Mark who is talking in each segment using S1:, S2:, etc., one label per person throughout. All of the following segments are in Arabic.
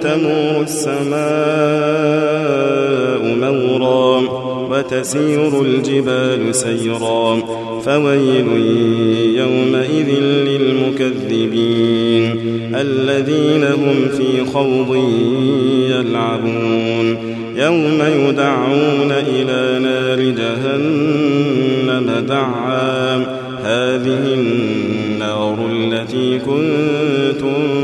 S1: تمور السماء مورا وتسير الجبال سيرا فويل يومئذ للمكذبين الذين هم في خوض يلعبون يوم يدعون إلى نار جهنم دعا. هذه النار التي كنتم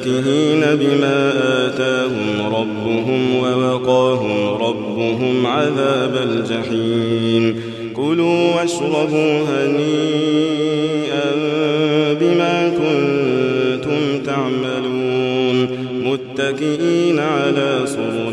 S1: فاكهين بما آتاهم ربهم ووقاهم ربهم عذاب الجحيم كلوا واشربوا هنيئا بما كنتم تعملون متكئين على سرر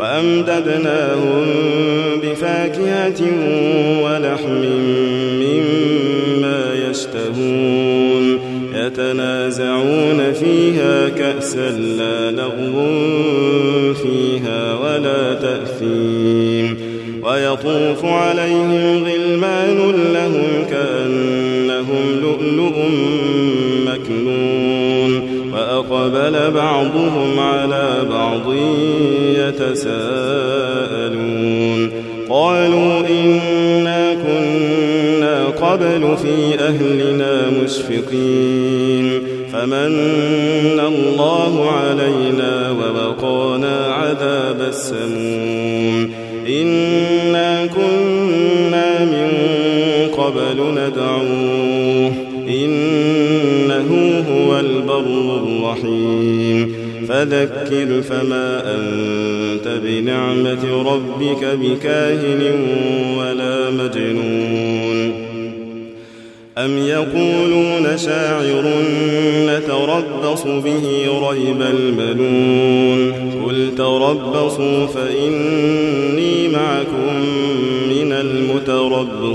S1: وأمددناهم بفاكهة ولحم مما يشتهون. يتنازعون فيها كأسا لا لغو فيها ولا تأثيم. ويطوف عليهم غلمان لهم كأنهم لؤلؤ مكنون. وأقبل بعضهم على بعض يتساءلون. قالوا إنا كنا قبل في أهلنا مشفقين. فمن الله علينا ووقانا عذاب السموم. إنا كنا من قبل ندعوه إنه هو البر الرحيم. فذكر فما أنت بنعمة ربك بكاهن ولا مجنون. أم يقولون شاعر نتربص به ريب المنون. قل تربصوا فإني معكم من المتربصين.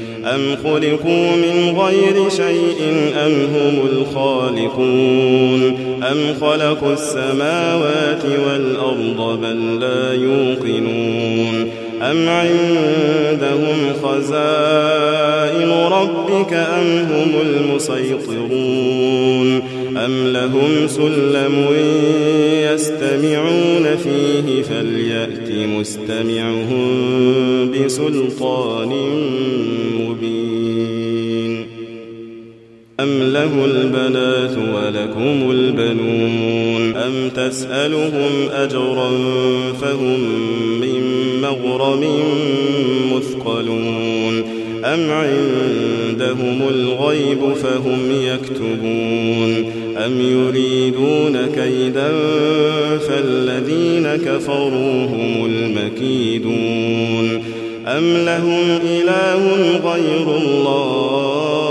S1: أم خلقوا من غير شيء أم هم الخالقون أم خلقوا السماوات والأرض بل لا يوقنون أم عندهم خزائن ربك أم هم المسيطرون أم لهم سلم يستمعون فيه فليأت مستمعهم بسلطان مبين أم له البنات ولكم البنون أم تسألهم أجرا فهم من مغرم مثقلون أم عندهم الغيب فهم يكتبون أم يريدون كيدا فالذين كفروا هم المكيدون أم لهم إله غير الله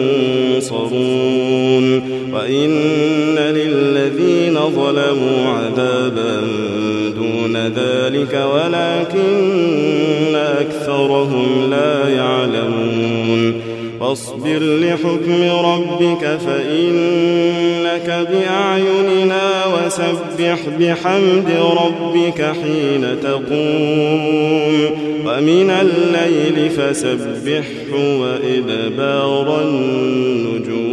S1: وإن للذين ظلموا عذابا دون ذلك ولكن أكثرهم لا يعلمون فاصبر لحكم ربك فإنك بأعيننا وسبح بحمد ربك حين تقوم ومن الليل فسبحه وإدبار النار